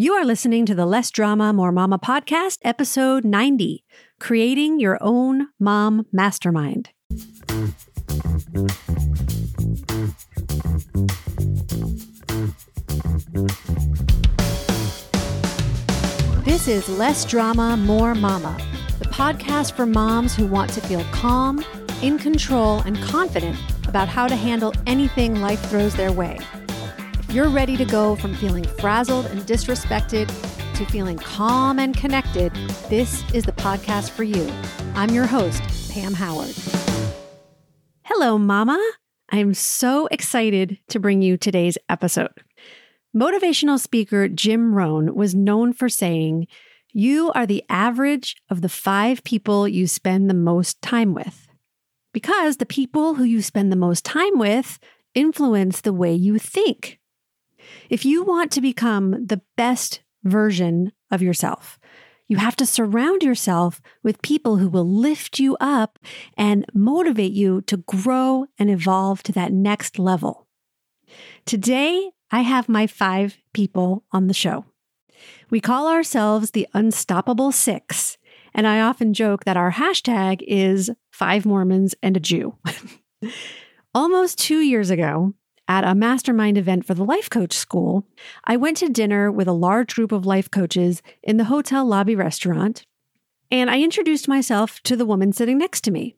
You are listening to the Less Drama, More Mama podcast, episode 90 Creating Your Own Mom Mastermind. This is Less Drama, More Mama, the podcast for moms who want to feel calm, in control, and confident about how to handle anything life throws their way you're ready to go from feeling frazzled and disrespected to feeling calm and connected, this is the podcast for you. I'm your host, Pam Howard. Hello, Mama. I'm so excited to bring you today's episode. Motivational speaker Jim Rohn was known for saying, You are the average of the five people you spend the most time with. Because the people who you spend the most time with influence the way you think. If you want to become the best version of yourself, you have to surround yourself with people who will lift you up and motivate you to grow and evolve to that next level. Today, I have my five people on the show. We call ourselves the Unstoppable Six, and I often joke that our hashtag is five Mormons and a Jew. Almost two years ago, at a mastermind event for the Life Coach School, I went to dinner with a large group of life coaches in the hotel lobby restaurant, and I introduced myself to the woman sitting next to me.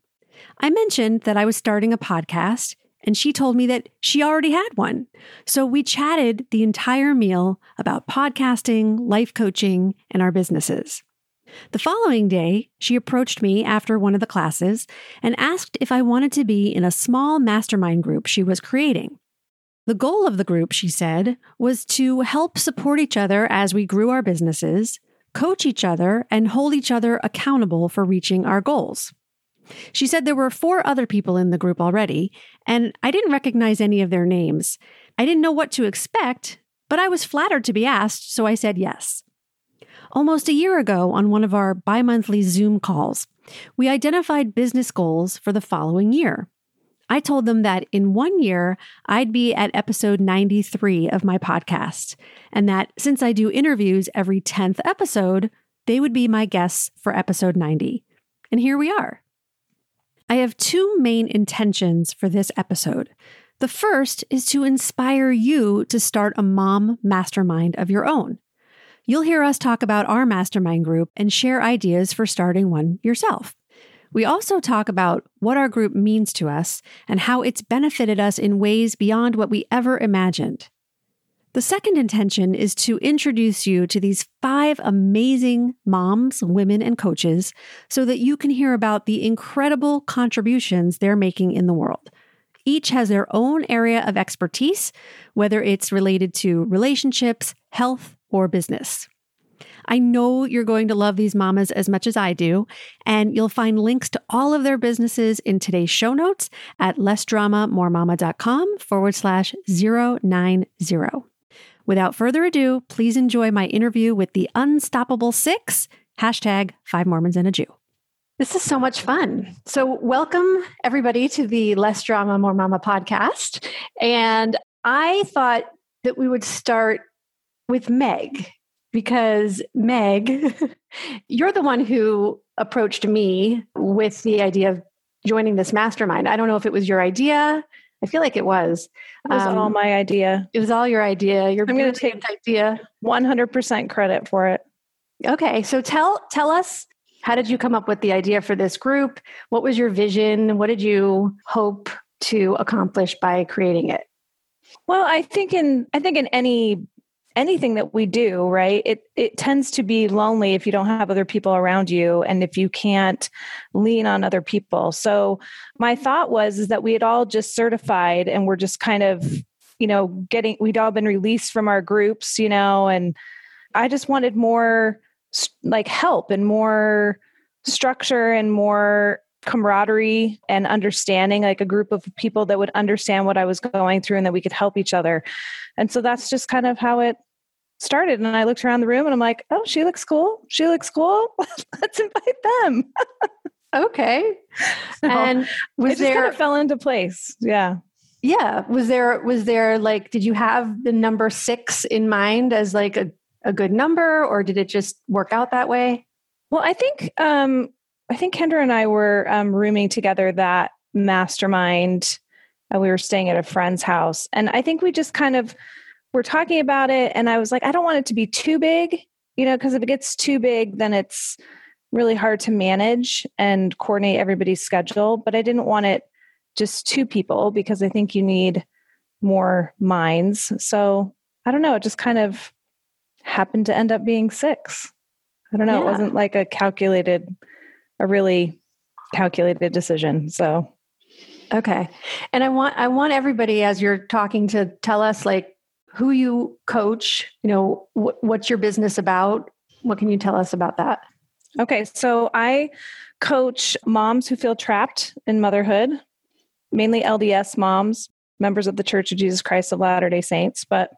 I mentioned that I was starting a podcast, and she told me that she already had one. So we chatted the entire meal about podcasting, life coaching, and our businesses. The following day, she approached me after one of the classes and asked if I wanted to be in a small mastermind group she was creating. The goal of the group, she said, was to help support each other as we grew our businesses, coach each other, and hold each other accountable for reaching our goals. She said there were four other people in the group already, and I didn't recognize any of their names. I didn't know what to expect, but I was flattered to be asked, so I said yes. Almost a year ago, on one of our bi monthly Zoom calls, we identified business goals for the following year. I told them that in one year, I'd be at episode 93 of my podcast, and that since I do interviews every 10th episode, they would be my guests for episode 90. And here we are. I have two main intentions for this episode. The first is to inspire you to start a mom mastermind of your own. You'll hear us talk about our mastermind group and share ideas for starting one yourself. We also talk about what our group means to us and how it's benefited us in ways beyond what we ever imagined. The second intention is to introduce you to these five amazing moms, women, and coaches so that you can hear about the incredible contributions they're making in the world. Each has their own area of expertise, whether it's related to relationships, health, or business. I know you're going to love these mamas as much as I do, and you'll find links to all of their businesses in today's show notes at lessdramamoremama.com forward slash 090. Without further ado, please enjoy my interview with the Unstoppable Six, hashtag Five Mormons and a Jew. This is so much fun. So, welcome everybody to the Less Drama, More Mama podcast. And I thought that we would start with Meg because Meg, you're the one who approached me with the idea of joining this mastermind. I don't know if it was your idea. I feel like it was. It was um, all my idea. It was all your idea. Your I'm going to take idea 100% credit for it. Okay, so tell tell us how did you come up with the idea for this group? What was your vision? What did you hope to accomplish by creating it? Well, I think in I think in any anything that we do right? It it tends to be lonely if you don't have other people around you and if you can't lean on other people. So my thought was is that we had all just certified and we're just kind of you know getting we'd all been released from our groups you know and i just wanted more like help and more structure and more camaraderie and understanding like a group of people that would understand what i was going through and that we could help each other. And so that's just kind of how it started. And I looked around the room and I'm like, oh, she looks cool. She looks cool. Let's invite them. okay. So and was there kind of fell into place. Yeah. Yeah. Was there was there like did you have the number 6 in mind as like a a good number or did it just work out that way? Well, I think um, I think Kendra and I were um, rooming together that mastermind. Uh, we were staying at a friend's house, and I think we just kind of were talking about it. And I was like, I don't want it to be too big, you know, because if it gets too big, then it's really hard to manage and coordinate everybody's schedule. But I didn't want it just two people because I think you need more minds. So I don't know. It just kind of happened to end up being six. I don't know. Yeah. It wasn't like a calculated, a really calculated decision. So okay. And I want I want everybody as you're talking to tell us like who you coach, you know, wh- what's your business about? What can you tell us about that? Okay, so I coach moms who feel trapped in motherhood, mainly LDS moms, members of the Church of Jesus Christ of Latter-day Saints, but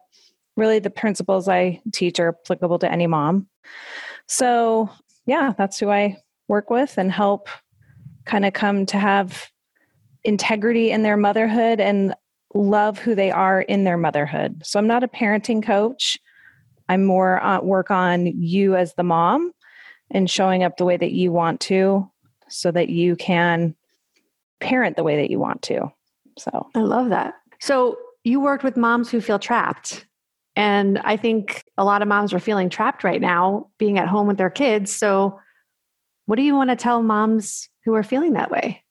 really the principles I teach are applicable to any mom. So, yeah, that's who I work with and help kind of come to have integrity in their motherhood and love who they are in their motherhood. So, I'm not a parenting coach. I'm more uh, work on you as the mom and showing up the way that you want to so that you can parent the way that you want to. So, I love that. So, you worked with moms who feel trapped and I think a lot of moms are feeling trapped right now being at home with their kids. So, what do you want to tell moms who are feeling that way?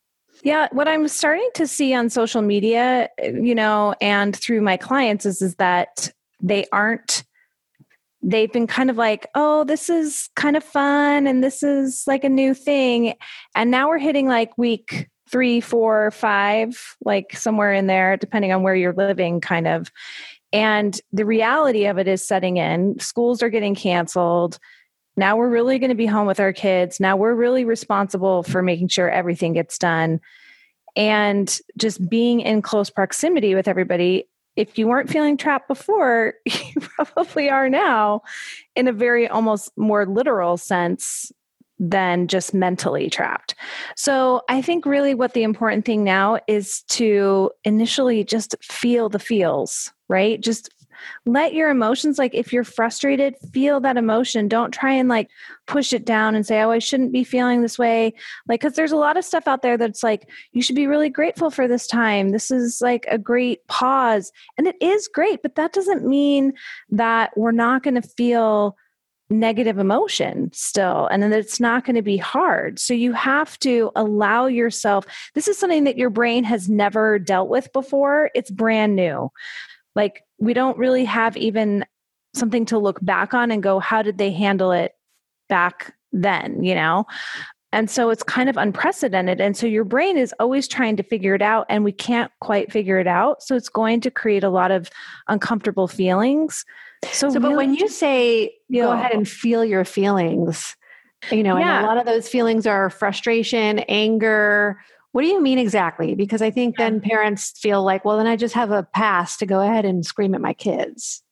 Yeah, what I'm starting to see on social media, you know, and through my clients is is that they aren't they've been kind of like, "Oh, this is kind of fun and this is like a new thing." And now we're hitting like week three, four, five, like somewhere in there, depending on where you're living, kind of. And the reality of it is setting in. Schools are getting canceled. Now we're really going to be home with our kids. Now we're really responsible for making sure everything gets done. And just being in close proximity with everybody. If you weren't feeling trapped before, you probably are now in a very almost more literal sense than just mentally trapped. So I think really what the important thing now is to initially just feel the feels, right? Just let your emotions like if you're frustrated feel that emotion. Don't try and like push it down and say oh i shouldn't be feeling this way. Like because there's a lot of stuff out there that's like you should be really grateful for this time. This is like a great pause. And it is great but that doesn't mean that we're not going to feel negative emotion still and then it's not going to be hard. So you have to allow yourself this is something that your brain has never dealt with before. It's brand new. Like we don't really have even something to look back on and go how did they handle it back then you know and so it's kind of unprecedented and so your brain is always trying to figure it out and we can't quite figure it out so it's going to create a lot of uncomfortable feelings so, so but when you say go ahead and feel your feelings, you know, yeah. and a lot of those feelings are frustration, anger. What do you mean exactly? Because I think then parents feel like, well, then I just have a pass to go ahead and scream at my kids.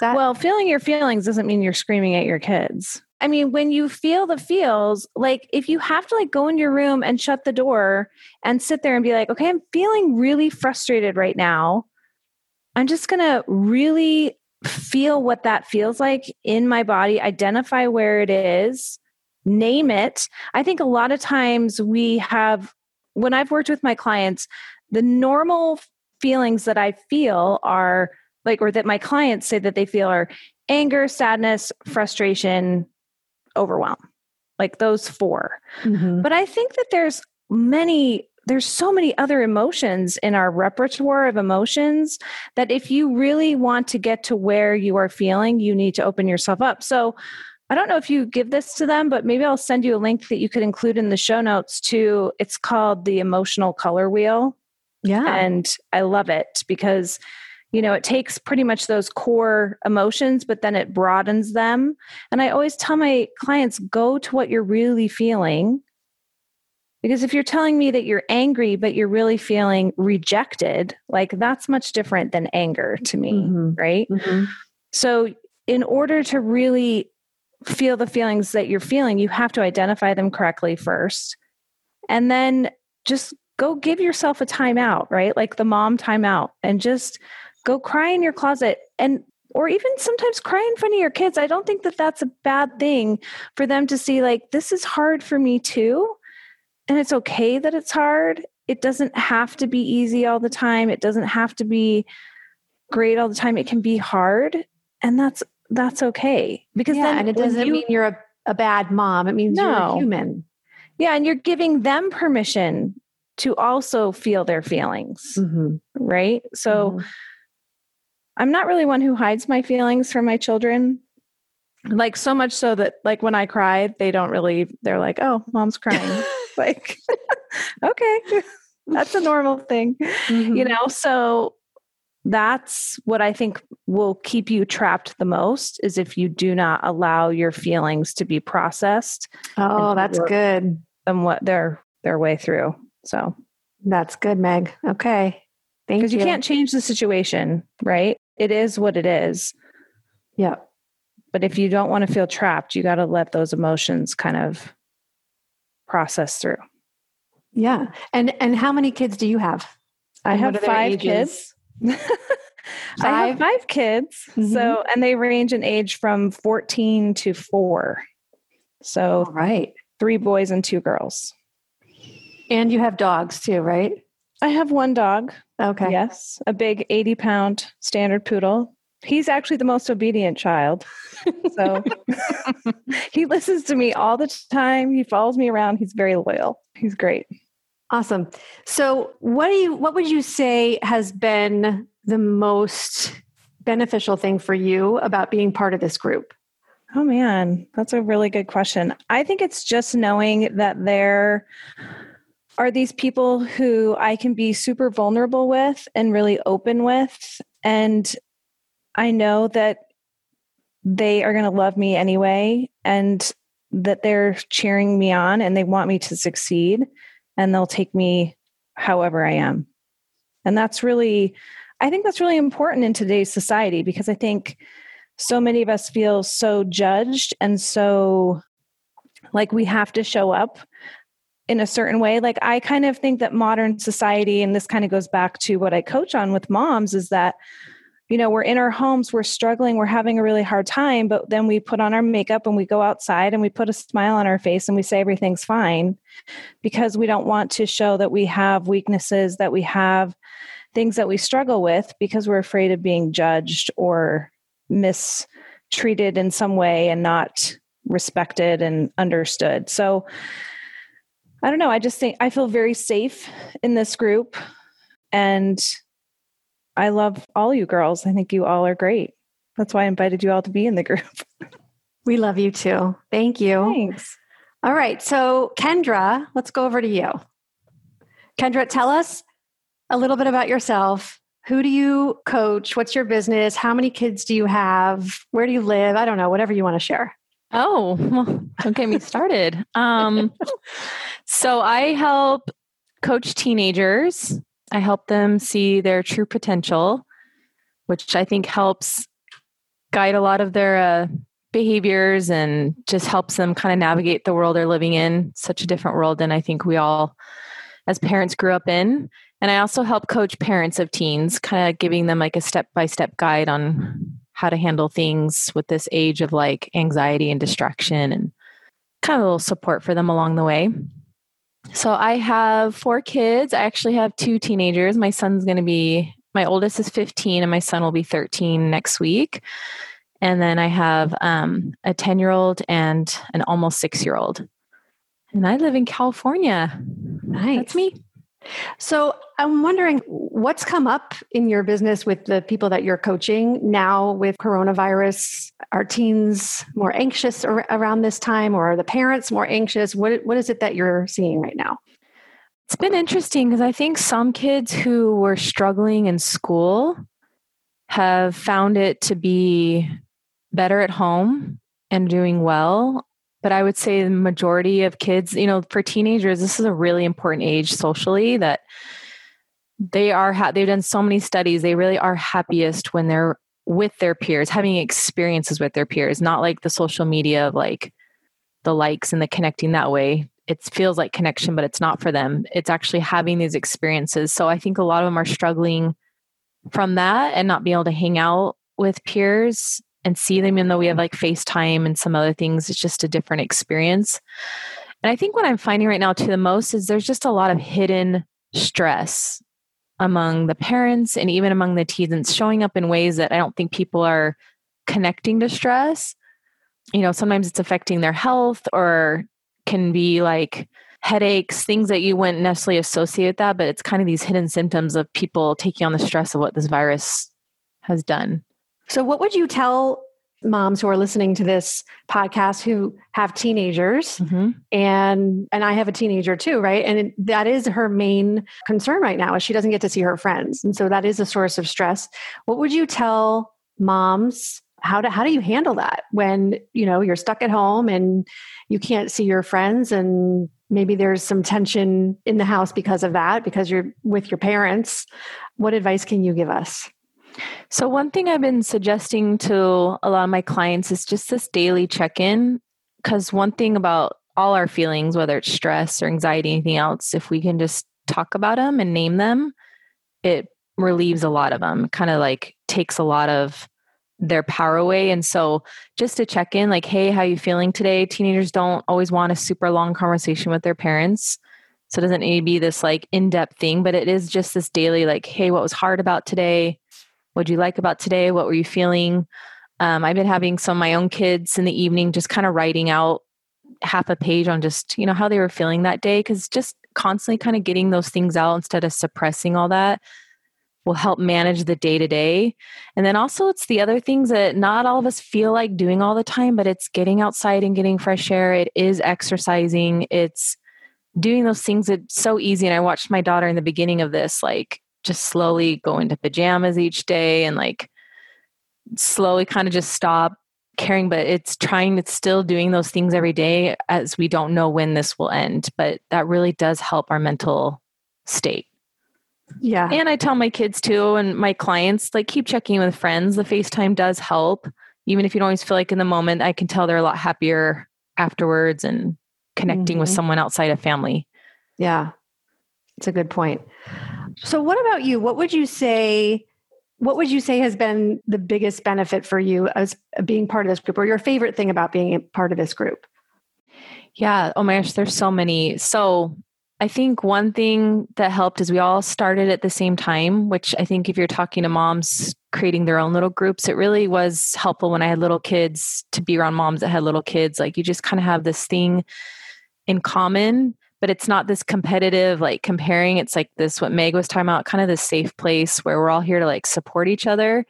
That- well, feeling your feelings doesn't mean you're screaming at your kids. I mean, when you feel the feels, like if you have to like go in your room and shut the door and sit there and be like, okay, I'm feeling really frustrated right now. I'm just going to really feel what that feels like in my body, identify where it is, name it. I think a lot of times we have, when I've worked with my clients, the normal feelings that I feel are like, or that my clients say that they feel are anger, sadness, frustration, overwhelm, like those 4 mm-hmm. But I think that there's many there's so many other emotions in our repertoire of emotions that if you really want to get to where you are feeling, you need to open yourself up. So I don't know if you give this to them, but maybe I'll send you a link that you could include in the show notes to it's called the emotional color wheel. Yeah. And I love it because you know, it takes pretty much those core emotions, but then it broadens them. And I always tell my clients go to what you're really feeling because if you're telling me that you're angry, but you're really feeling rejected, like that's much different than anger to me, mm-hmm. right? Mm-hmm. So, in order to really feel the feelings that you're feeling, you have to identify them correctly first. And then just go give yourself a timeout, right? Like the mom timeout, and just go cry in your closet. And or even sometimes cry in front of your kids. I don't think that that's a bad thing for them to see, like, this is hard for me too. And it's okay that it's hard. It doesn't have to be easy all the time. It doesn't have to be great all the time. It can be hard. And that's that's okay. Because yeah, then and it doesn't you, mean you're a, a bad mom. It means no. you're a human. Yeah, and you're giving them permission to also feel their feelings. Mm-hmm. Right? So mm-hmm. I'm not really one who hides my feelings from my children. Like so much so that like when I cry, they don't really they're like, "Oh, mom's crying." like okay. That's a normal thing. Mm-hmm. You know, so that's what I think will keep you trapped the most is if you do not allow your feelings to be processed. Oh, that's good. And what their their way through. So that's good, Meg. Okay. Thank you. Because you can't change the situation, right? It is what it is. Yeah. But if you don't want to feel trapped, you got to let those emotions kind of process through. Yeah. And and how many kids do you have? I have five kids. I have five kids. Mm-hmm. So and they range in age from 14 to 4. So All right. Three boys and two girls. And you have dogs too, right? I have one dog. Okay. Yes, a big 80 pound standard poodle. He's actually the most obedient child. So he listens to me all the time. He follows me around. He's very loyal. He's great. Awesome. So what do you what would you say has been the most beneficial thing for you about being part of this group? Oh man, that's a really good question. I think it's just knowing that there are these people who I can be super vulnerable with and really open with. And I know that they are going to love me anyway and that they're cheering me on and they want me to succeed and they'll take me however I am. And that's really, I think that's really important in today's society because I think so many of us feel so judged and so like we have to show up in a certain way. Like I kind of think that modern society, and this kind of goes back to what I coach on with moms, is that, you know, we're in our homes, we're struggling, we're having a really hard time, but then we put on our makeup and we go outside and we put a smile on our face and we say everything's fine because we don't want to show that we have weaknesses, that we have things that we struggle with because we're afraid of being judged or mistreated in some way and not respected and understood. So, I don't know. I just think I feel very safe in this group. And I love all you girls. I think you all are great. That's why I invited you all to be in the group. We love you too. Thank you. Thanks. All right. So, Kendra, let's go over to you. Kendra, tell us a little bit about yourself. Who do you coach? What's your business? How many kids do you have? Where do you live? I don't know, whatever you want to share. Oh, well, don't get me started. Um, so I help coach teenagers. I help them see their true potential, which I think helps guide a lot of their uh, behaviors and just helps them kind of navigate the world they're living in. Such a different world than I think we all, as parents, grew up in. And I also help coach parents of teens, kind of giving them like a step by step guide on how to handle things with this age of like anxiety and distraction and kind of a little support for them along the way. So I have four kids. I actually have two teenagers. My son's going to be, my oldest is 15 and my son will be 13 next week. And then I have um, a 10 year old and an almost six year old. And I live in California. Nice. That's me. So I'm wondering what's come up in your business with the people that you're coaching now with coronavirus. Are teens more anxious around this time, or are the parents more anxious? What what is it that you're seeing right now? It's been interesting because I think some kids who were struggling in school have found it to be better at home and doing well but I would say the majority of kids, you know, for teenagers, this is a really important age socially that they are, ha- they've done so many studies. They really are happiest when they're with their peers, having experiences with their peers, not like the social media of like the likes and the connecting that way. It feels like connection, but it's not for them. It's actually having these experiences. So I think a lot of them are struggling from that and not being able to hang out with peers and see them, even though we have like FaceTime and some other things. It's just a different experience. And I think what I'm finding right now, too, the most is there's just a lot of hidden stress among the parents and even among the teens and showing up in ways that I don't think people are connecting to stress. You know, sometimes it's affecting their health or can be like headaches, things that you wouldn't necessarily associate that, but it's kind of these hidden symptoms of people taking on the stress of what this virus has done. So, what would you tell moms who are listening to this podcast who have teenagers? Mm-hmm. and and I have a teenager too right? And it, that is her main concern right now is she doesn't get to see her friends. And so that is a source of stress. What would you tell moms? How do how do you handle that when you know you're stuck at home and you can't see your friends and maybe there's some tension in the house because of that because you're with your parents? What advice can you give us so, one thing I've been suggesting to a lot of my clients is just this daily check in. Because one thing about all our feelings, whether it's stress or anxiety, anything else, if we can just talk about them and name them, it relieves a lot of them, kind of like takes a lot of their power away. And so just to check in, like, hey, how you feeling today? Teenagers don't always want a super long conversation with their parents. So it doesn't need to be this like in-depth thing, but it is just this daily, like, hey, what was hard about today? What'd you like about today? What were you feeling? Um, I've been having some of my own kids in the evening just kind of writing out half a page on just, you know, how they were feeling that day. Cause just constantly kind of getting those things out instead of suppressing all that will help manage the day to day. And then also, it's the other things that not all of us feel like doing all the time, but it's getting outside and getting fresh air. It is exercising. It's doing those things that's so easy. And I watched my daughter in the beginning of this, like just slowly go into pajamas each day and like slowly kind of just stop caring but it's trying it's still doing those things every day as we don't know when this will end but that really does help our mental state. Yeah. And i tell my kids too and my clients like keep checking with friends. The facetime does help. Even if you don't always feel like in the moment i can tell they're a lot happier afterwards and connecting mm-hmm. with someone outside of family. Yeah. It's a good point so, what about you? What would you say? What would you say has been the biggest benefit for you as being part of this group, or your favorite thing about being a part of this group? Yeah. Oh my gosh, there's so many. So, I think one thing that helped is we all started at the same time, which I think if you're talking to moms creating their own little groups, it really was helpful when I had little kids to be around moms that had little kids. Like you just kind of have this thing in common but it's not this competitive like comparing. It's like this what meg was talking about kind of this safe place where we're all here to like support each other.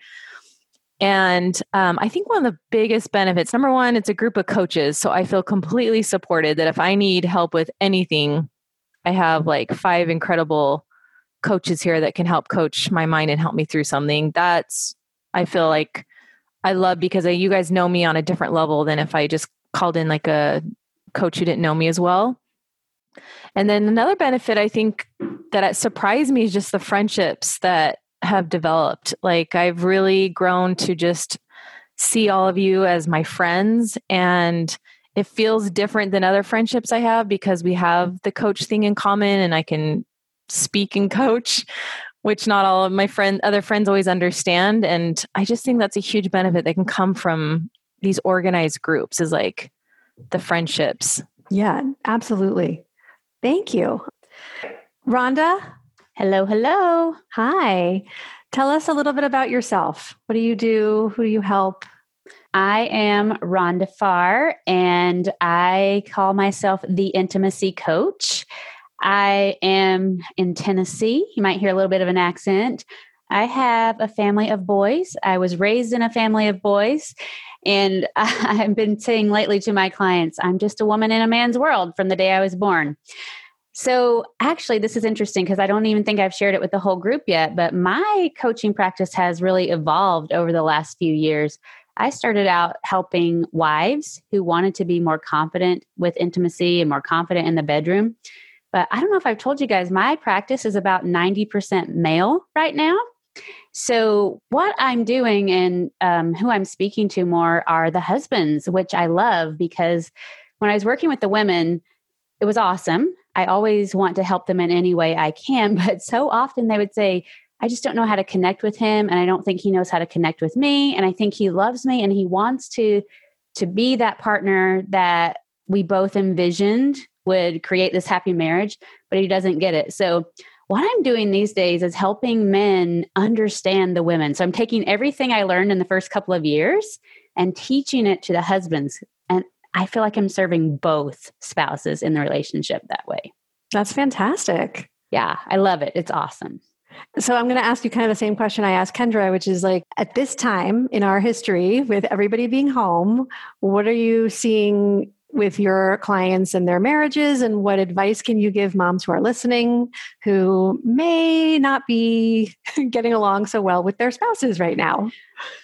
And um, i think one of the biggest benefits number one it's a group of coaches so i feel completely supported that if i need help with anything i have like five incredible coaches here that can help coach my mind and help me through something. That's i feel like i love because I, you guys know me on a different level than if i just called in like a coach who didn't know me as well and then another benefit I think that surprised me is just the friendships that have developed. Like I've really grown to just see all of you as my friends and it feels different than other friendships I have because we have the coach thing in common and I can speak and coach which not all of my friend other friends always understand and I just think that's a huge benefit that can come from these organized groups is like the friendships. Yeah, absolutely. Thank you. Rhonda? Hello, hello. Hi. Tell us a little bit about yourself. What do you do? Who do you help? I am Rhonda Farr, and I call myself the intimacy coach. I am in Tennessee. You might hear a little bit of an accent. I have a family of boys. I was raised in a family of boys. And I've been saying lately to my clients, I'm just a woman in a man's world from the day I was born. So, actually, this is interesting because I don't even think I've shared it with the whole group yet, but my coaching practice has really evolved over the last few years. I started out helping wives who wanted to be more confident with intimacy and more confident in the bedroom. But I don't know if I've told you guys, my practice is about 90% male right now. So, what I'm doing and um, who I'm speaking to more are the husbands, which I love because when I was working with the women, it was awesome. I always want to help them in any way I can, but so often they would say, I just don't know how to connect with him and I don't think he knows how to connect with me and I think he loves me and he wants to to be that partner that we both envisioned would create this happy marriage, but he doesn't get it. So what I'm doing these days is helping men understand the women. So I'm taking everything I learned in the first couple of years and teaching it to the husbands. And I feel like I'm serving both spouses in the relationship that way. That's fantastic. Yeah, I love it. It's awesome. So I'm going to ask you kind of the same question I asked Kendra, which is like at this time in our history, with everybody being home, what are you seeing with your clients and their marriages? And what advice can you give moms who are listening who may not be getting along so well with their spouses right now?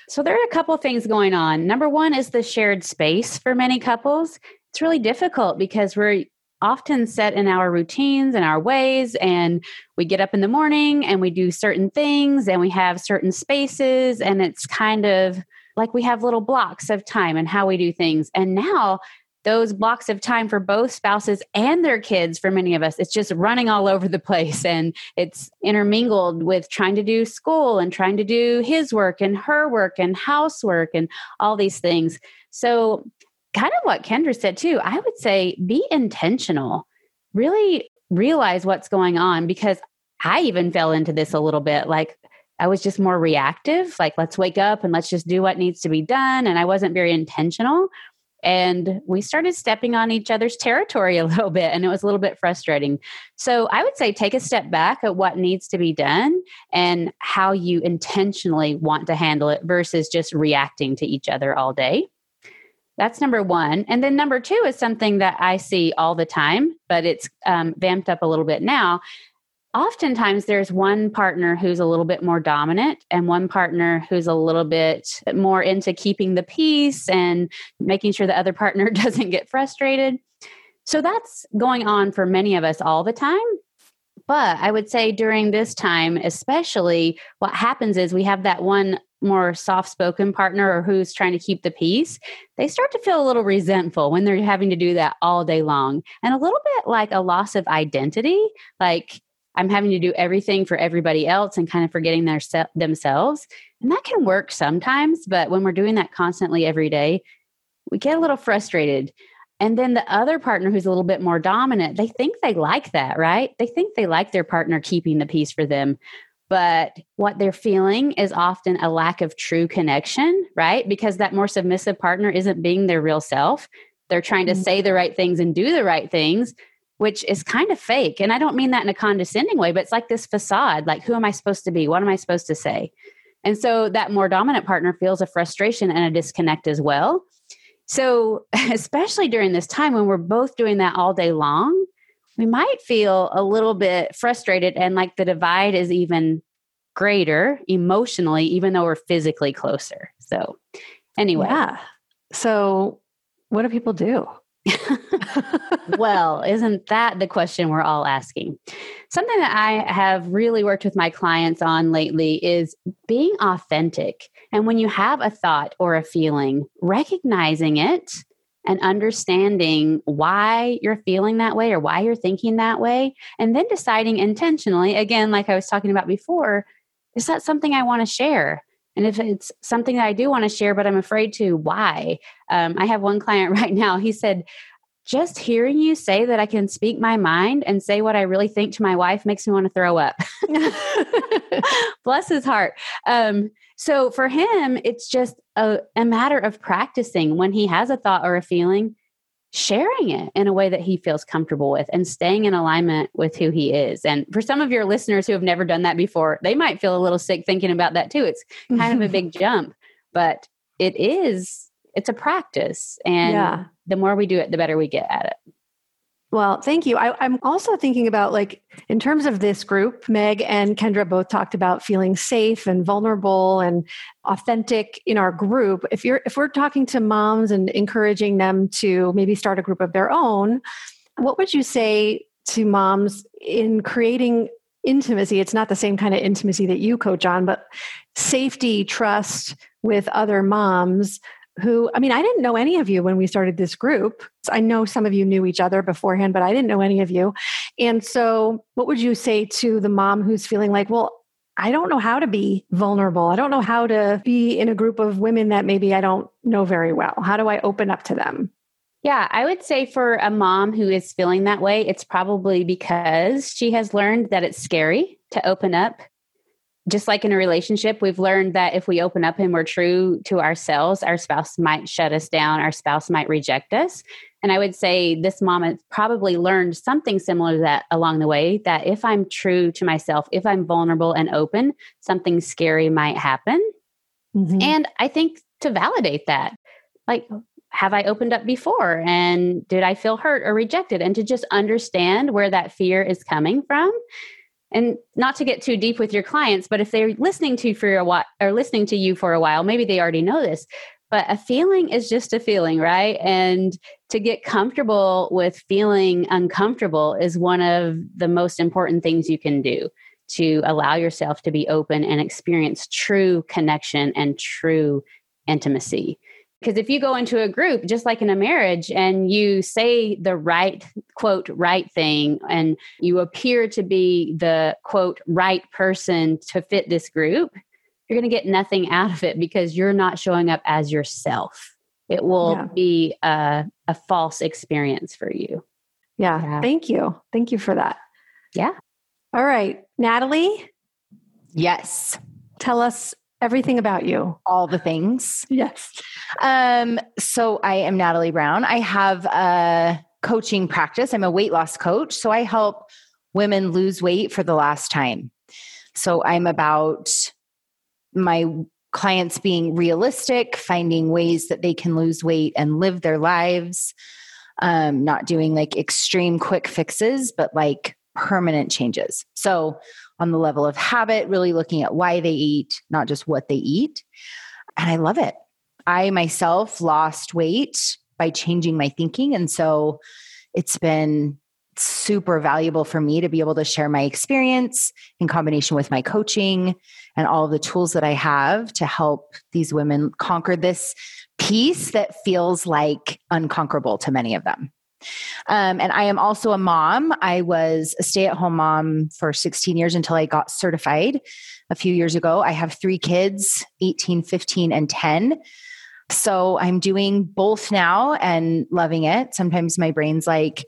So there are a couple things going on. Number one is the shared space for many couples. It's really difficult because we're often set in our routines and our ways and we get up in the morning and we do certain things and we have certain spaces and it's kind of like we have little blocks of time and how we do things and now those blocks of time for both spouses and their kids for many of us it's just running all over the place and it's intermingled with trying to do school and trying to do his work and her work and housework and all these things so kind of what Kendra said too. I would say be intentional, really realize what's going on because I even fell into this a little bit. Like I was just more reactive, like let's wake up and let's just do what needs to be done. And I wasn't very intentional. And we started stepping on each other's territory a little bit, and it was a little bit frustrating. So, I would say take a step back at what needs to be done and how you intentionally want to handle it versus just reacting to each other all day. That's number one. And then number two is something that I see all the time, but it's um, vamped up a little bit now. Oftentimes, there's one partner who's a little bit more dominant and one partner who's a little bit more into keeping the peace and making sure the other partner doesn't get frustrated. So that's going on for many of us all the time. But I would say during this time, especially, what happens is we have that one more soft spoken partner or who's trying to keep the peace, they start to feel a little resentful when they're having to do that all day long and a little bit like a loss of identity. Like, I'm having to do everything for everybody else and kind of forgetting their se- themselves. And that can work sometimes, but when we're doing that constantly every day, we get a little frustrated. And then the other partner who's a little bit more dominant, they think they like that, right? They think they like their partner keeping the peace for them but what they're feeling is often a lack of true connection, right? Because that more submissive partner isn't being their real self. They're trying to mm-hmm. say the right things and do the right things, which is kind of fake. And I don't mean that in a condescending way, but it's like this facade like, who am I supposed to be? What am I supposed to say? And so that more dominant partner feels a frustration and a disconnect as well. So, especially during this time when we're both doing that all day long, we might feel a little bit frustrated and like the divide is even greater emotionally, even though we're physically closer. So, anyway. Yeah. So, what do people do? well, isn't that the question we're all asking? Something that I have really worked with my clients on lately is being authentic. And when you have a thought or a feeling, recognizing it and understanding why you're feeling that way or why you're thinking that way. And then deciding intentionally, again, like I was talking about before, is that something I want to share? And if it's something that I do want to share, but I'm afraid to, why? Um, I have one client right now. He said, just hearing you say that I can speak my mind and say what I really think to my wife makes me want to throw up. Bless his heart. Um, so for him, it's just a, a matter of practicing when he has a thought or a feeling, sharing it in a way that he feels comfortable with and staying in alignment with who he is. And for some of your listeners who have never done that before, they might feel a little sick thinking about that too. It's kind of a big jump, but it is, it's a practice. And yeah. the more we do it, the better we get at it. Well, thank you. I, am also thinking about like in terms of this group, Meg and Kendra both talked about feeling safe and vulnerable and authentic in our group. If you're if we're talking to moms and encouraging them to maybe start a group of their own, what would you say to moms in creating intimacy? It's not the same kind of intimacy that you coach on, but safety, trust with other moms who, I mean, I didn't know any of you when we started this group. I know some of you knew each other beforehand, but I didn't know any of you. And so, what would you say to the mom who's feeling like, well, I don't know how to be vulnerable. I don't know how to be in a group of women that maybe I don't know very well. How do I open up to them? Yeah, I would say for a mom who is feeling that way, it's probably because she has learned that it's scary to open up. Just like in a relationship, we've learned that if we open up and we're true to ourselves, our spouse might shut us down, our spouse might reject us. And I would say this mom has probably learned something similar to that along the way that if I'm true to myself, if I'm vulnerable and open, something scary might happen. Mm-hmm. And I think to validate that, like, have I opened up before? And did I feel hurt or rejected? And to just understand where that fear is coming from. And not to get too deep with your clients, but if they're listening to you for a while or listening to you for a while, maybe they already know this, but a feeling is just a feeling, right? And to get comfortable with feeling uncomfortable is one of the most important things you can do to allow yourself to be open and experience true connection and true intimacy. Because if you go into a group, just like in a marriage, and you say the right, quote, right thing, and you appear to be the, quote, right person to fit this group, you're going to get nothing out of it because you're not showing up as yourself. It will yeah. be a, a false experience for you. Yeah. yeah. Thank you. Thank you for that. Yeah. All right. Natalie? Yes. Tell us everything about you. All the things. Yes. Um, so I am Natalie Brown. I have a coaching practice. I'm a weight loss coach. So I help women lose weight for the last time. So I'm about my clients being realistic, finding ways that they can lose weight and live their lives, um, not doing like extreme quick fixes, but like permanent changes. So, on the level of habit, really looking at why they eat, not just what they eat. And I love it. I myself lost weight by changing my thinking. And so it's been super valuable for me to be able to share my experience in combination with my coaching and all the tools that I have to help these women conquer this piece that feels like unconquerable to many of them. Um, and I am also a mom. I was a stay at home mom for 16 years until I got certified a few years ago. I have three kids 18, 15, and 10. So I'm doing both now and loving it. Sometimes my brain's like,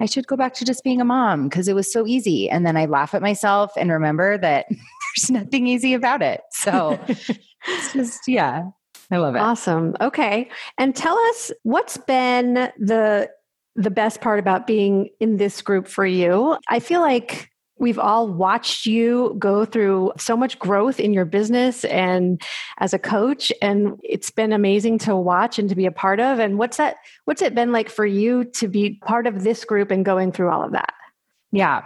I should go back to just being a mom because it was so easy. And then I laugh at myself and remember that there's nothing easy about it. So it's just, yeah, I love it. Awesome. Okay. And tell us what's been the the best part about being in this group for you. I feel like we've all watched you go through so much growth in your business and as a coach and it's been amazing to watch and to be a part of and what's that what's it been like for you to be part of this group and going through all of that yeah.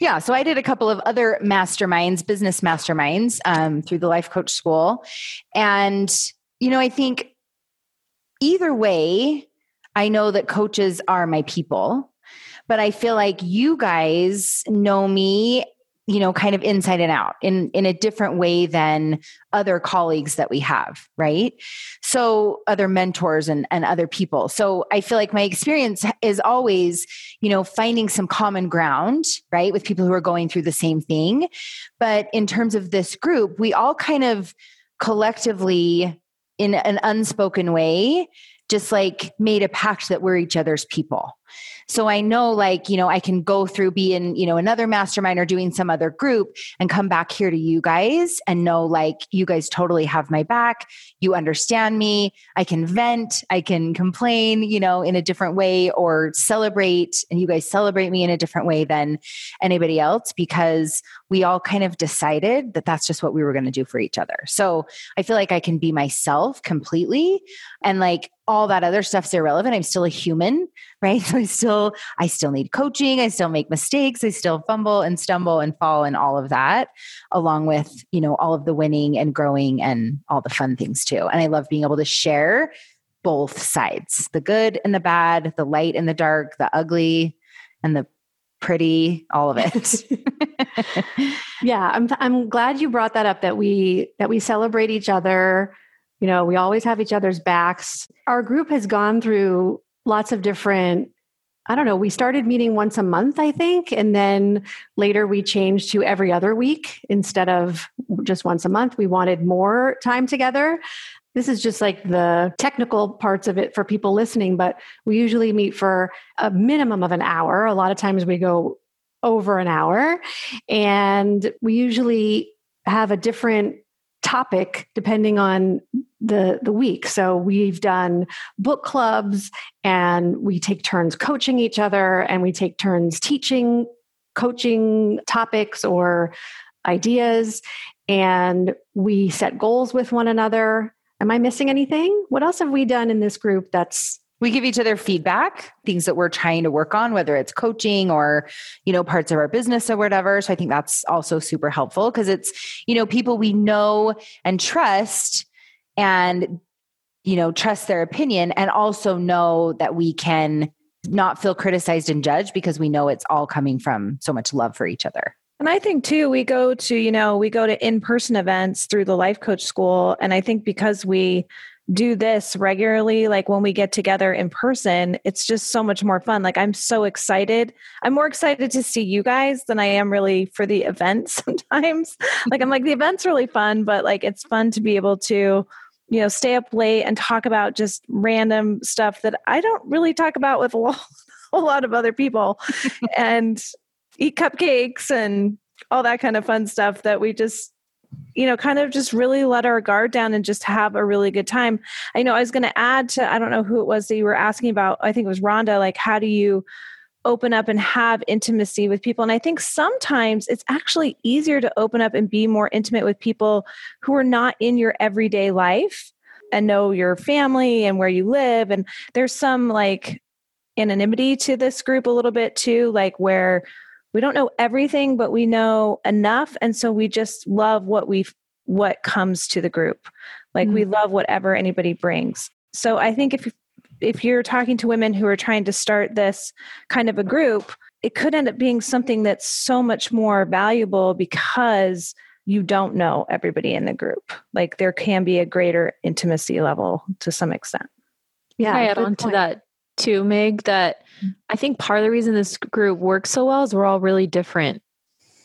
Yeah. So I did a couple of other masterminds, business masterminds um, through the Life Coach School. And, you know, I think either way, I know that coaches are my people but I feel like you guys know me you know kind of inside and out in in a different way than other colleagues that we have right? So other mentors and and other people. So i feel like my experience is always you know finding some common ground right with people who are going through the same thing. But in terms of this group we all kind of collectively in an unspoken way just like made a pact that we're each other's people so I know like, you know, I can go through being, you know, another mastermind or doing some other group and come back here to you guys and know like you guys totally have my back. You understand me. I can vent, I can complain, you know, in a different way or celebrate and you guys celebrate me in a different way than anybody else because we all kind of decided that that's just what we were going to do for each other. So I feel like I can be myself completely and like all that other stuff's irrelevant. I'm still a human, right? So I still I still need coaching, I still make mistakes, I still fumble and stumble and fall and all of that along with, you know, all of the winning and growing and all the fun things too. And I love being able to share both sides, the good and the bad, the light and the dark, the ugly and the pretty, all of it. yeah, I'm I'm glad you brought that up that we that we celebrate each other you know, we always have each other's backs. Our group has gone through lots of different I don't know, we started meeting once a month, I think. And then later we changed to every other week instead of just once a month. We wanted more time together. This is just like the technical parts of it for people listening, but we usually meet for a minimum of an hour. A lot of times we go over an hour. And we usually have a different topic depending on the the week. So we've done book clubs and we take turns coaching each other and we take turns teaching coaching topics or ideas. And we set goals with one another. Am i missing anything? What else have we done in this group that's we give each other feedback things that we're trying to work on whether it's coaching or you know parts of our business or whatever so i think that's also super helpful because it's you know people we know and trust and you know trust their opinion and also know that we can not feel criticized and judged because we know it's all coming from so much love for each other and I think too, we go to, you know, we go to in person events through the life coach school. And I think because we do this regularly, like when we get together in person, it's just so much more fun. Like I'm so excited. I'm more excited to see you guys than I am really for the event sometimes. like I'm like the event's really fun, but like it's fun to be able to you know stay up late and talk about just random stuff that I don't really talk about with a lot, a lot of other people and eat cupcakes and all that kind of fun stuff that we just you know, kind of just really let our guard down and just have a really good time. I know I was going to add to, I don't know who it was that you were asking about. I think it was Rhonda, like, how do you open up and have intimacy with people? And I think sometimes it's actually easier to open up and be more intimate with people who are not in your everyday life and know your family and where you live. And there's some like anonymity to this group a little bit too, like where we don't know everything but we know enough. And so we just love what we what comes to the group. Like mm-hmm. we love whatever anybody brings. So i think if if you're talking to women who are trying to start this kind of a group it could end up being something that's so much more valuable because you don't know everybody in the group. Like there can be a greater intimacy level to some extent. Yeah i add on point. to that too, Meg, that. I think part of the reason this group works so well is we're all really different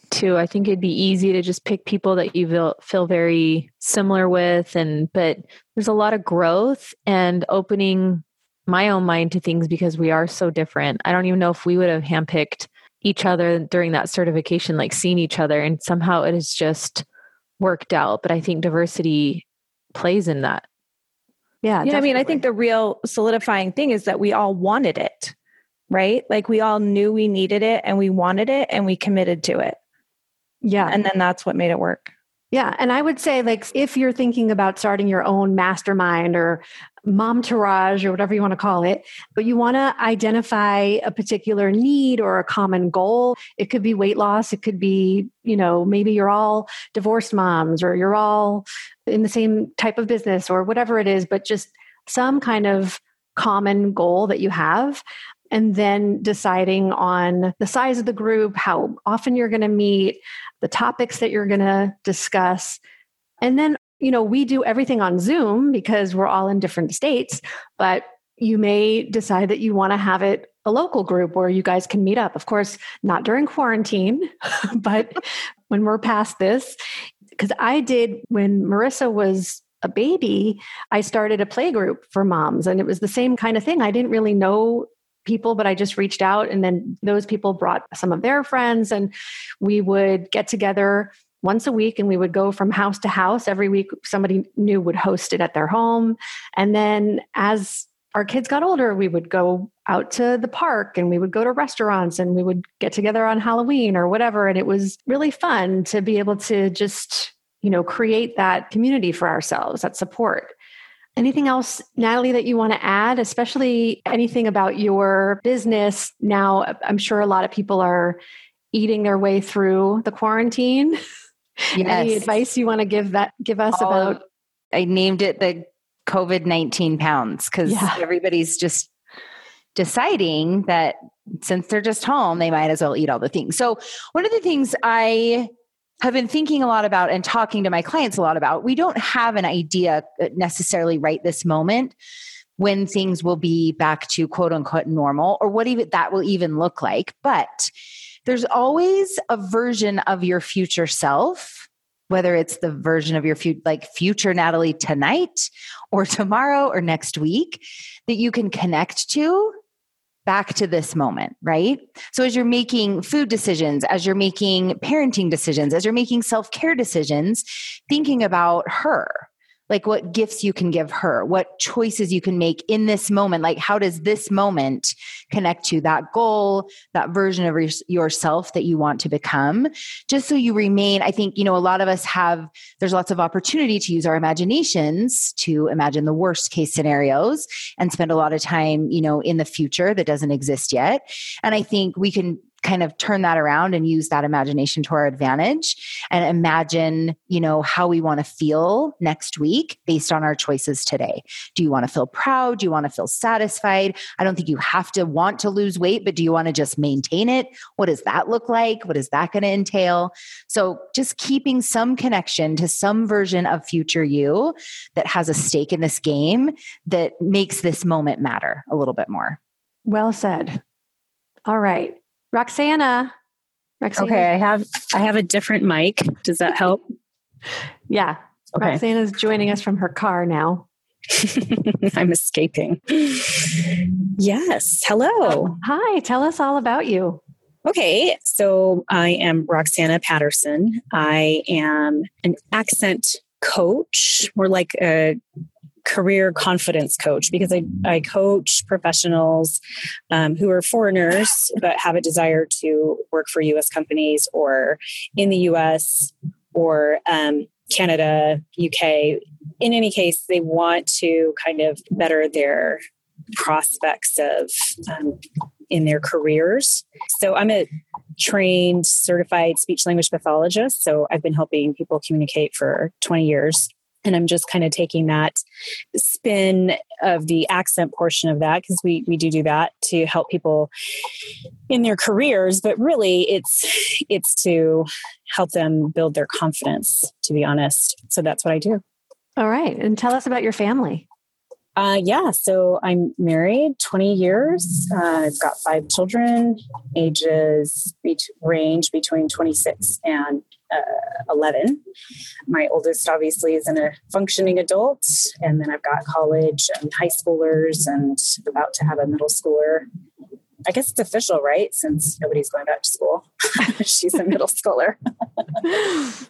too. I think it'd be easy to just pick people that you feel, feel very similar with and but there's a lot of growth and opening my own mind to things because we are so different. I don't even know if we would have handpicked each other during that certification, like seeing each other, and somehow it has just worked out. But I think diversity plays in that. Yeah. Yeah. I mean, I think the real solidifying thing is that we all wanted it, right? Like we all knew we needed it and we wanted it and we committed to it. Yeah. And then that's what made it work. Yeah. And I would say, like, if you're thinking about starting your own mastermind or momtourage or whatever you want to call it, but you want to identify a particular need or a common goal. It could be weight loss. It could be, you know, maybe you're all divorced moms or you're all in the same type of business or whatever it is, but just some kind of common goal that you have and then deciding on the size of the group, how often you're going to meet, the topics that you're going to discuss. And then you know, we do everything on Zoom because we're all in different states, but you may decide that you want to have it a local group where you guys can meet up. Of course, not during quarantine, but when we're past this. Because I did when Marissa was a baby, I started a play group for moms, and it was the same kind of thing. I didn't really know people, but I just reached out, and then those people brought some of their friends, and we would get together once a week and we would go from house to house every week somebody new would host it at their home and then as our kids got older we would go out to the park and we would go to restaurants and we would get together on halloween or whatever and it was really fun to be able to just you know create that community for ourselves that support anything else natalie that you want to add especially anything about your business now i'm sure a lot of people are eating their way through the quarantine Yes. Any advice you want to give that give us All about? I named it the COVID nineteen pounds because yeah. everybody's just deciding that since they're just home, they might as well eat all the things. So one of the things I have been thinking a lot about and talking to my clients a lot about, we don't have an idea uh, necessarily right this moment when things will be back to quote unquote normal or what even that will even look like. But there's always a version of your future self whether it's the version of your future like future Natalie tonight or tomorrow or next week that you can connect to back to this moment, right? So as you're making food decisions, as you're making parenting decisions, as you're making self-care decisions, thinking about her like what gifts you can give her, what choices you can make in this moment. Like, how does this moment connect to that goal, that version of yourself that you want to become? Just so you remain, I think, you know, a lot of us have, there's lots of opportunity to use our imaginations to imagine the worst case scenarios and spend a lot of time, you know, in the future that doesn't exist yet. And I think we can kind of turn that around and use that imagination to our advantage and imagine, you know, how we want to feel next week based on our choices today. Do you want to feel proud? Do you want to feel satisfied? I don't think you have to want to lose weight, but do you want to just maintain it? What does that look like? What is that going to entail? So just keeping some connection to some version of future you that has a stake in this game that makes this moment matter a little bit more. Well said. All right. Roxana. Roxana. Okay, I have I have a different mic. Does that help? yeah. Okay. Roxana's joining us from her car now. I'm escaping. Yes. Hello. Hi. Tell us all about you. Okay. So I am Roxana Patterson. I am an accent coach, more like a career confidence coach because I, I coach professionals um, who are foreigners but have a desire to work for US companies or in the US or um, Canada, UK. In any case, they want to kind of better their prospects of um, in their careers. So I'm a trained certified speech language pathologist. So I've been helping people communicate for 20 years. And I'm just kind of taking that spin of the accent portion of that because we we do do that to help people in their careers, but really it's it's to help them build their confidence. To be honest, so that's what I do. All right, and tell us about your family. Uh, yeah, so I'm married 20 years. Uh, I've got five children, ages be- range between 26 and uh, 11. My oldest, obviously, is a functioning adult. And then I've got college and high schoolers and about to have a middle schooler. I guess it's official, right? Since nobody's going back to school. She's a middle schooler.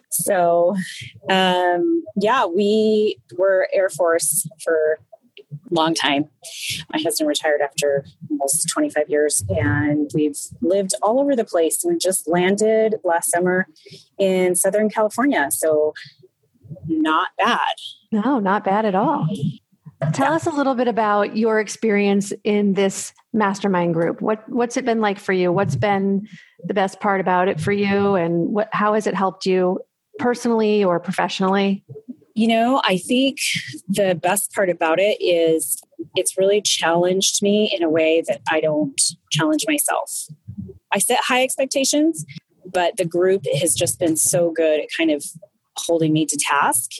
so, um, yeah, we were Air Force for long time. My husband retired after almost 25 years, and we've lived all over the place. We just landed last summer in Southern California. So, not bad. No, not bad at all. Tell yeah. us a little bit about your experience in this mastermind group. What what's it been like for you? What's been the best part about it for you and what how has it helped you personally or professionally? You know, I think the best part about it is it's really challenged me in a way that I don't challenge myself. I set high expectations, but the group has just been so good at kind of holding me to task.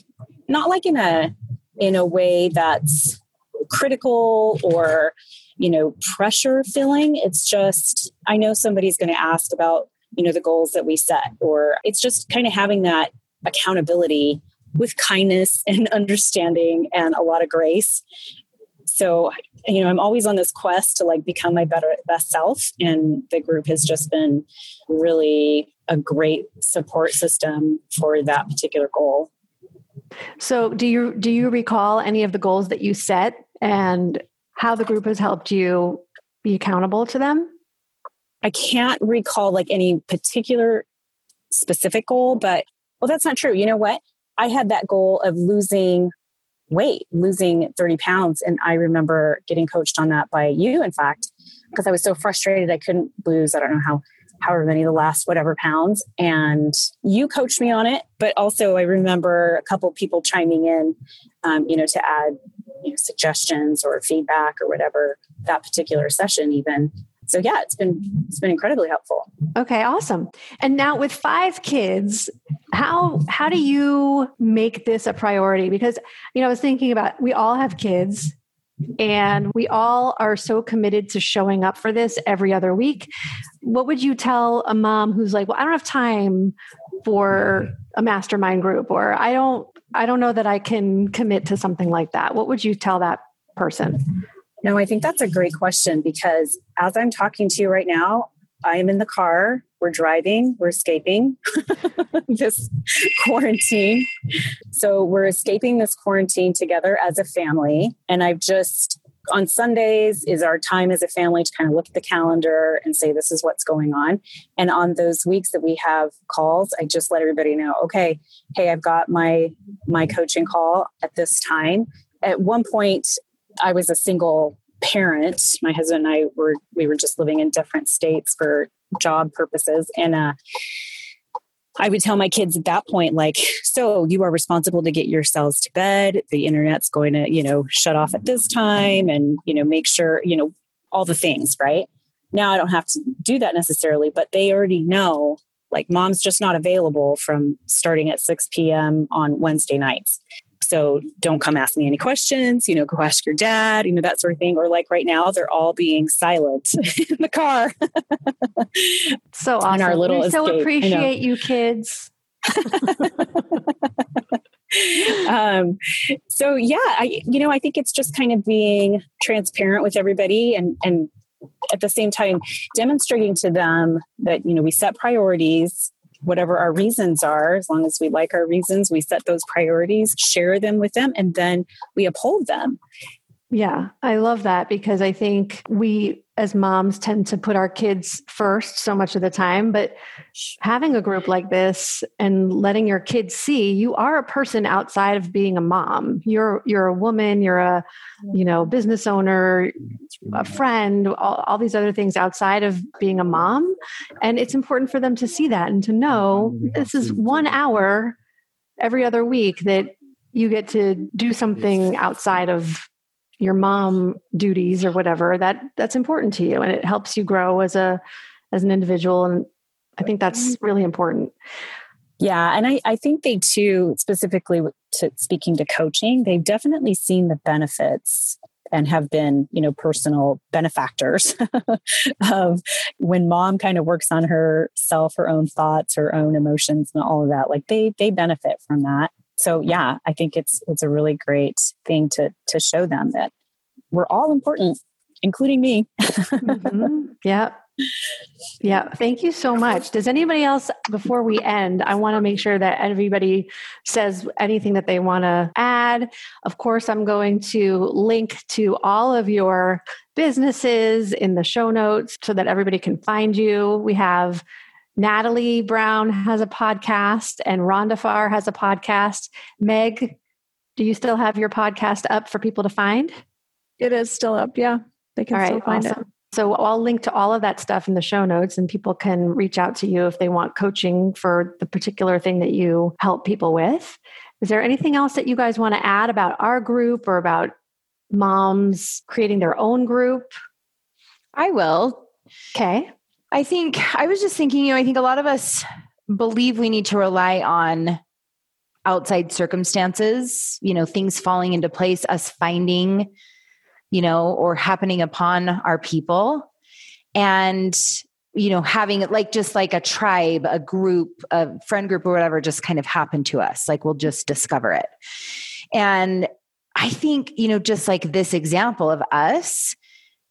Not like in a in a way that's critical or you know pressure filling it's just i know somebody's going to ask about you know the goals that we set or it's just kind of having that accountability with kindness and understanding and a lot of grace. So, you know, I'm always on this quest to like become my better best self. And the group has just been really a great support system for that particular goal. So do you do you recall any of the goals that you set and how the group has helped you be accountable to them? I can't recall like any particular specific goal, but well, that's not true. You know what? I had that goal of losing weight, losing 30 pounds. And I remember getting coached on that by you, in fact, because I was so frustrated I couldn't lose, I don't know how, however many the last whatever pounds. And you coached me on it. But also, I remember a couple people chiming in, um, you know, to add you know, suggestions or feedback or whatever that particular session, even so yeah it's been it's been incredibly helpful okay awesome and now with five kids how how do you make this a priority because you know i was thinking about we all have kids and we all are so committed to showing up for this every other week. What would you tell a mom who's like, "Well, I don't have time for a mastermind group or I don't I don't know that I can commit to something like that." What would you tell that person? No, I think that's a great question because as I'm talking to you right now, I am in the car. We're driving. We're escaping this quarantine. So we're escaping this quarantine together as a family. And I've just, on Sundays, is our time as a family to kind of look at the calendar and say, this is what's going on. And on those weeks that we have calls, I just let everybody know, okay, hey, I've got my my coaching call at this time. At one point, I was a single parent. My husband and I were we were just living in different states for job purposes, and uh, I would tell my kids at that point, like, so you are responsible to get yourselves to bed. The internet's going to, you know, shut off at this time, and you know, make sure, you know, all the things, right? Now I don't have to do that necessarily, but they already know like mom's just not available from starting at 6 p.m. on Wednesday nights. So don't come ask me any questions, you know, go ask your dad, you know, that sort of thing. Or like right now, they're all being silent in the car. so awesome. our little we so escape, appreciate you, kids. um, so yeah, I, you know, I think it's just kind of being transparent with everybody and, and at the same time demonstrating to them that, you know, we set priorities whatever our reasons are, as long as we like our reasons, we set those priorities, share them with them, and then we uphold them. Yeah, I love that because I think we as moms tend to put our kids first so much of the time, but having a group like this and letting your kids see you are a person outside of being a mom. You're you're a woman, you're a you know, business owner, a friend, all, all these other things outside of being a mom, and it's important for them to see that and to know this is 1 hour every other week that you get to do something outside of your mom duties or whatever that that's important to you and it helps you grow as a as an individual and i think that's mm-hmm. really important. Yeah and i i think they too specifically to speaking to coaching they've definitely seen the benefits and have been you know personal benefactors of when mom kind of works on herself her own thoughts her own emotions and all of that like they they benefit from that so yeah i think it's it's a really great thing to to show them that we're all important including me. Mm-hmm. yeah yeah thank you so much. Does anybody else before we end i want to make sure that everybody says anything that they want to add. Of course i'm going to link to all of your businesses in the show notes so that everybody can find you. We have Natalie Brown has a podcast and Rhonda Farr has a podcast. Meg, do you still have your podcast up for people to find? It is still up. Yeah. They can still find awesome. it. So I'll link to all of that stuff in the show notes and people can reach out to you if they want coaching for the particular thing that you help people with. Is there anything else that you guys want to add about our group or about moms creating their own group? I will. Okay. I think I was just thinking, you know, I think a lot of us believe we need to rely on outside circumstances, you know, things falling into place, us finding, you know, or happening upon our people. And, you know, having it like just like a tribe, a group, a friend group, or whatever, just kind of happen to us. Like we'll just discover it. And I think, you know, just like this example of us,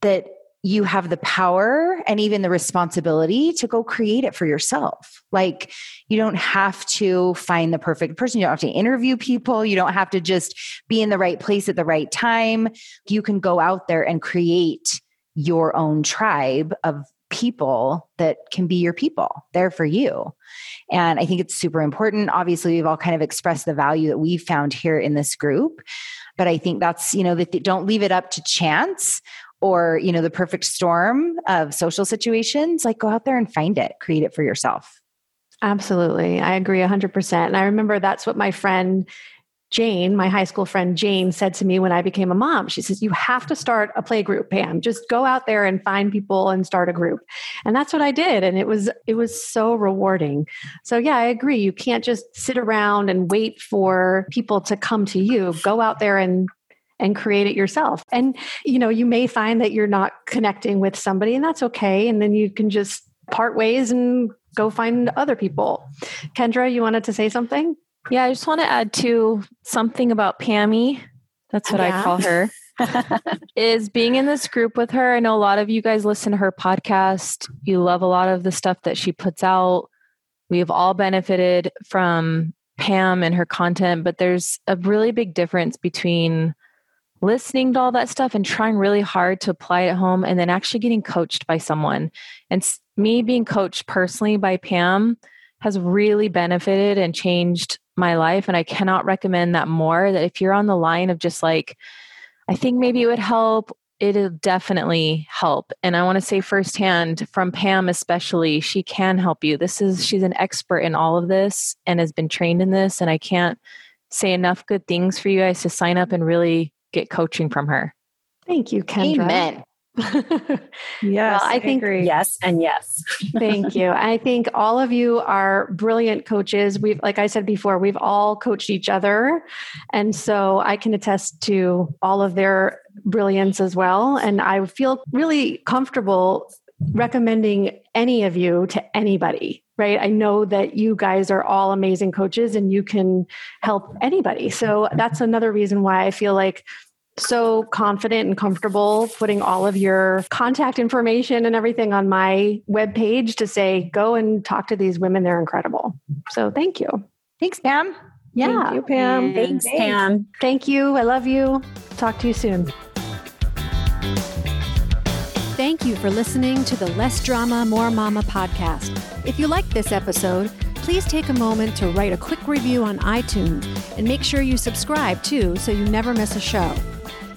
that you have the power and even the responsibility to go create it for yourself. Like, you don't have to find the perfect person. You don't have to interview people. You don't have to just be in the right place at the right time. You can go out there and create your own tribe of people that can be your people there for you. And I think it's super important. Obviously, we've all kind of expressed the value that we've found here in this group. But I think that's, you know, that don't leave it up to chance or you know the perfect storm of social situations like go out there and find it create it for yourself absolutely i agree 100% and i remember that's what my friend Jane, my high school friend Jane, said to me when I became a mom. She says, You have to start a play group, Pam. Just go out there and find people and start a group. And that's what I did. And it was it was so rewarding. So yeah, I agree. You can't just sit around and wait for people to come to you. Go out there and and create it yourself. And, you know, you may find that you're not connecting with somebody, and that's okay. And then you can just part ways and go find other people. Kendra, you wanted to say something? Yeah, I just want to add to something about Pammy. That's what yeah. I call her. is being in this group with her. I know a lot of you guys listen to her podcast. You love a lot of the stuff that she puts out. We have all benefited from Pam and her content, but there's a really big difference between listening to all that stuff and trying really hard to apply it at home and then actually getting coached by someone. And me being coached personally by Pam has really benefited and changed my life. And I cannot recommend that more. That if you're on the line of just like, I think maybe it would help, it'll definitely help. And I want to say firsthand from Pam, especially, she can help you. This is, she's an expert in all of this and has been trained in this. And I can't say enough good things for you guys to sign up and really get coaching from her. Thank you, Kendra. Amen. yes, well, I, I think agree. yes and yes. Thank you. I think all of you are brilliant coaches. We've, like I said before, we've all coached each other, and so I can attest to all of their brilliance as well. And I feel really comfortable recommending any of you to anybody right? I know that you guys are all amazing coaches and you can help anybody. So that's another reason why I feel like so confident and comfortable putting all of your contact information and everything on my webpage to say, go and talk to these women. They're incredible. So thank you. Thanks, Pam. Yeah. Thank you, Pam. Thanks, Thanks, Pam. Thank you. I love you. Talk to you soon. Thank you for listening to the Less Drama, More Mama podcast. If you liked this episode, please take a moment to write a quick review on iTunes and make sure you subscribe too so you never miss a show.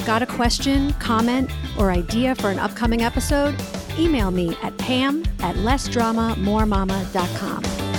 Got a question, comment, or idea for an upcoming episode? Email me at pam at lessdramamoremama.com.